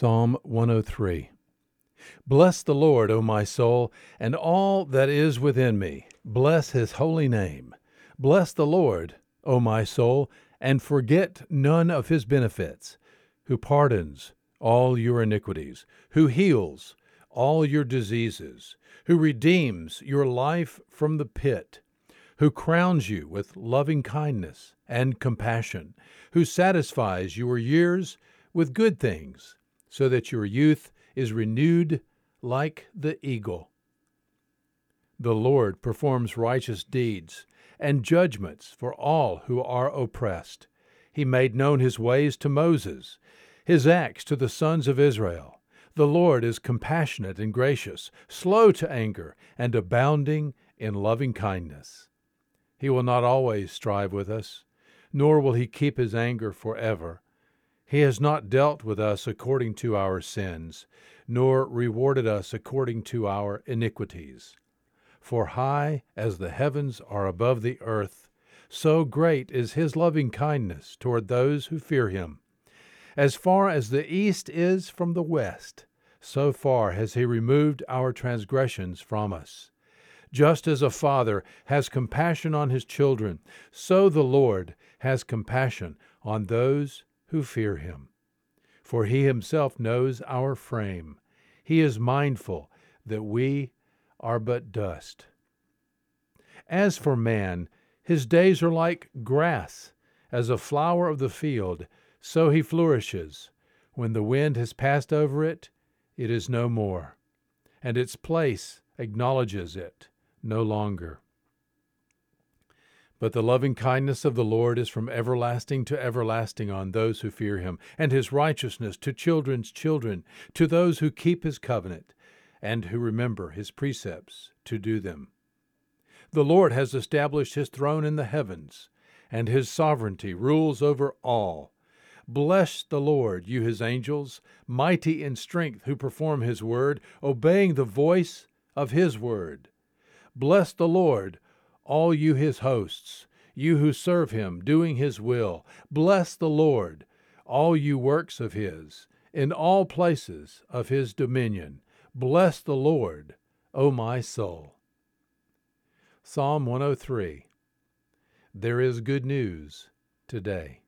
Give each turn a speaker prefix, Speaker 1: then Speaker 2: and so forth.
Speaker 1: Psalm 103 Bless the Lord, O my soul, and all that is within me. Bless his holy name. Bless the Lord, O my soul, and forget none of his benefits, who pardons all your iniquities, who heals all your diseases, who redeems your life from the pit, who crowns you with loving kindness and compassion, who satisfies your years with good things, so that your youth is renewed like the eagle. The Lord performs righteous deeds and judgments for all who are oppressed. He made known his ways to Moses, his acts to the sons of Israel. The Lord is compassionate and gracious, slow to anger, and abounding in loving kindness. He will not always strive with us, nor will he keep his anger forever. He has not dealt with us according to our sins, nor rewarded us according to our iniquities. For high as the heavens are above the earth, so great is his loving kindness toward those who fear him. As far as the east is from the west, so far has he removed our transgressions from us. Just as a father has compassion on his children, so the Lord has compassion on those who fear him. For he himself knows our frame. He is mindful that we are but dust. As for man, his days are like grass, as a flower of the field, so he flourishes. When the wind has passed over it, it is no more, and its place acknowledges it no longer. But the loving kindness of the Lord is from everlasting to everlasting on those who fear him, and his righteousness to children's children, to those who keep his covenant and who remember his precepts to do them. The Lord has established his throne in the heavens, and his sovereignty rules over all. Bless the Lord, you his angels, mighty in strength, who perform his word, obeying the voice of his word. Bless the Lord, all you his hosts, you who serve him, doing his will. Bless the Lord, all you works of his, in all places of his dominion. Bless the Lord, O my soul. Psalm 103 There is good news today.